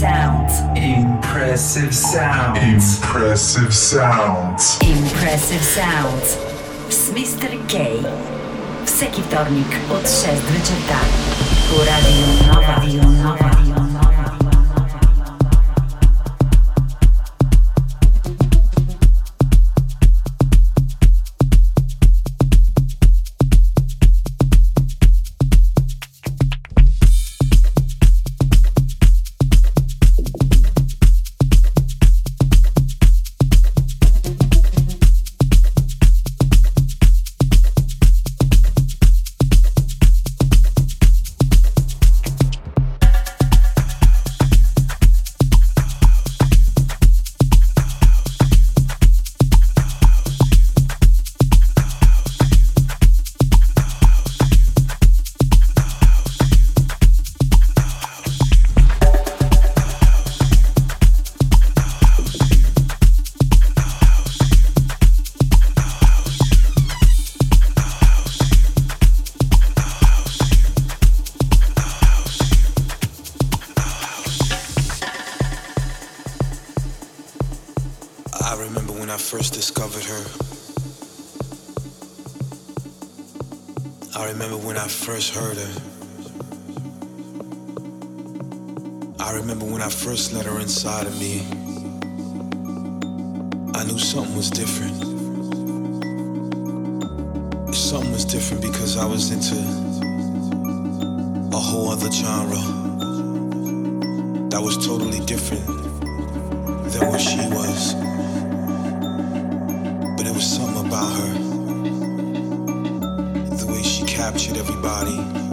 sounds. Impressive sounds. Impressive sounds. Impressive sounds. Z Mr. K. Wszeki wtornik od 6 do 10. Radio Nova, Radio Nowa. First heard her. I remember when I first let her inside of me. I knew something was different. Something was different because I was into a whole other genre that was totally different than what she was. But it was something about her captured everybody.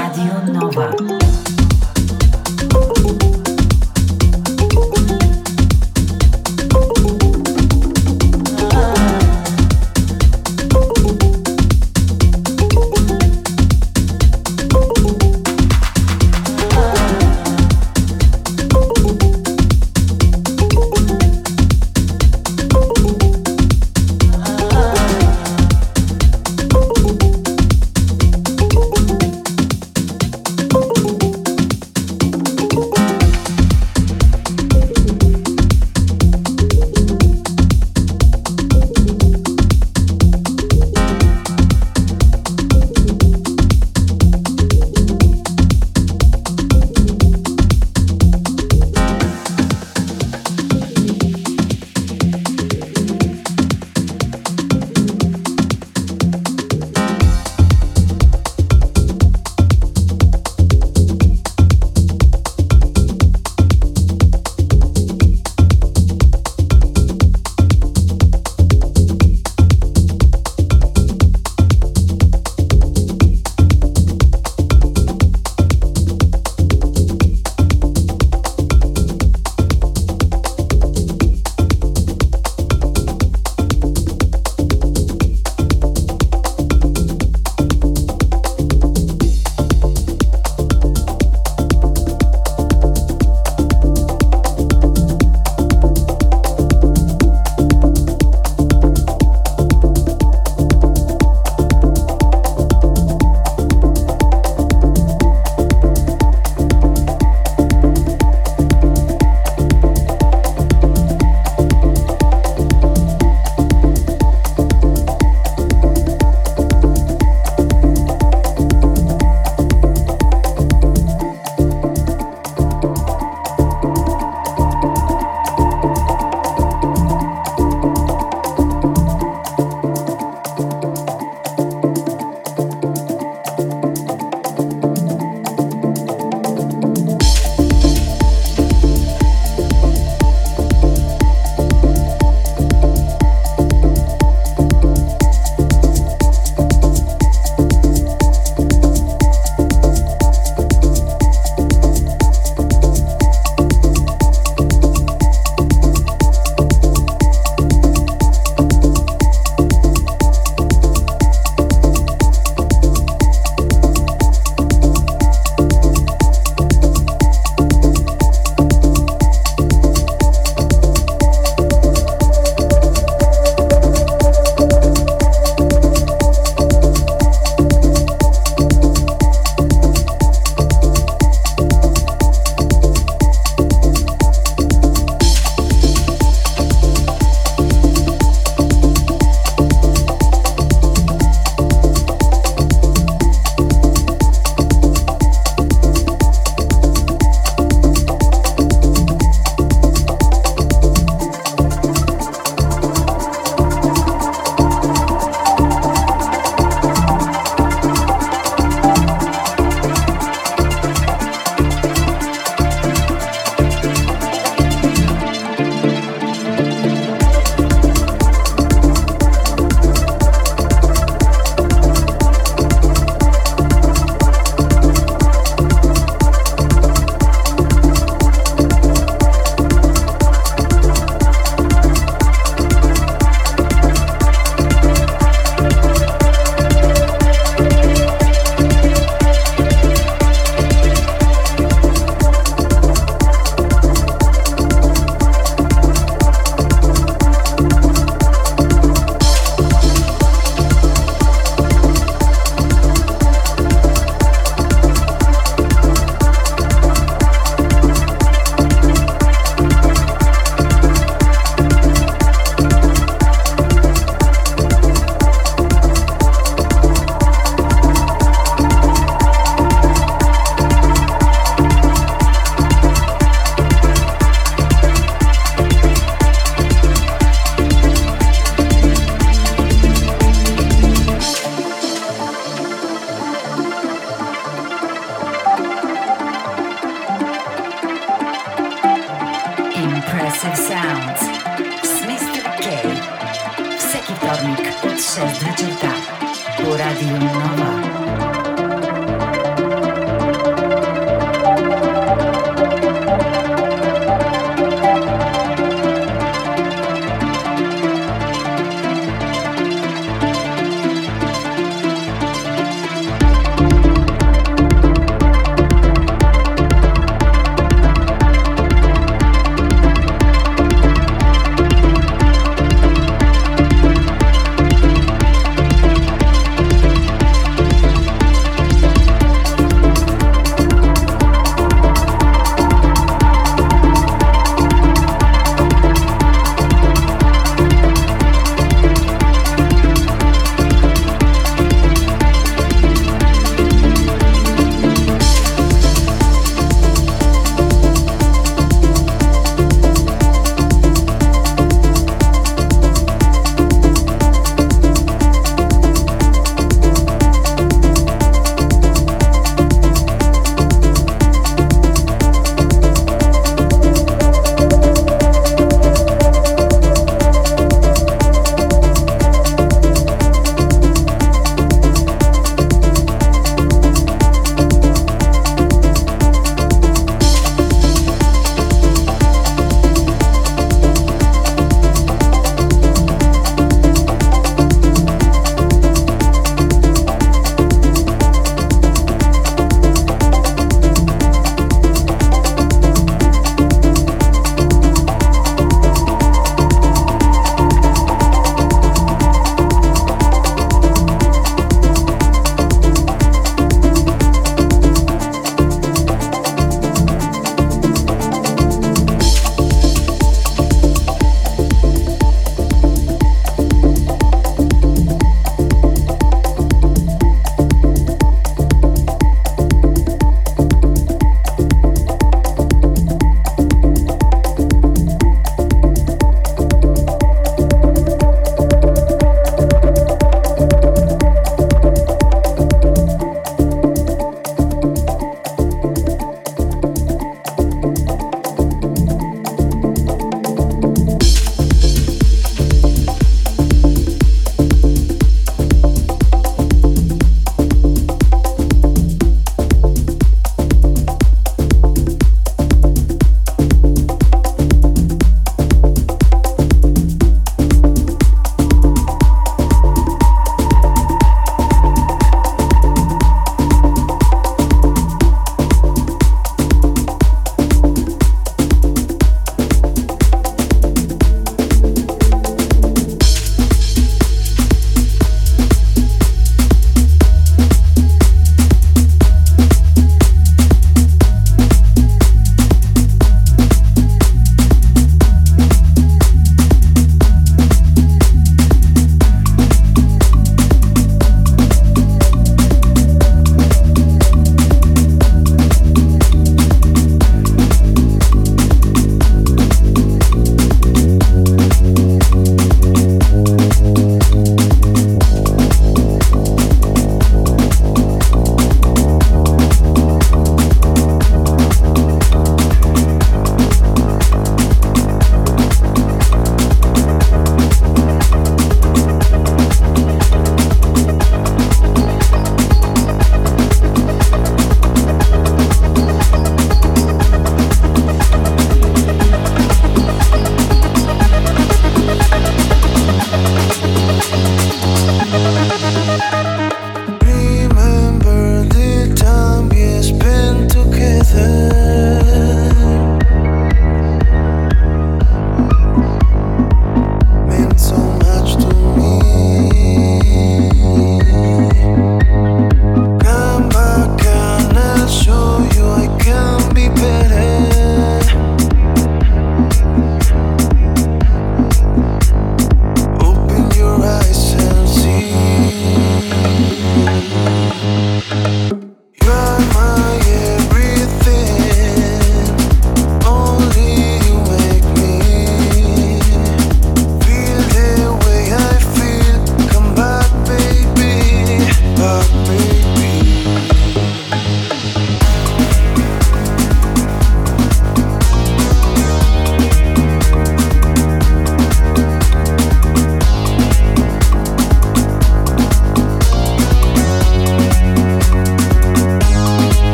Radio Nova.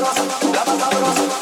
sabroso, la más sabroso.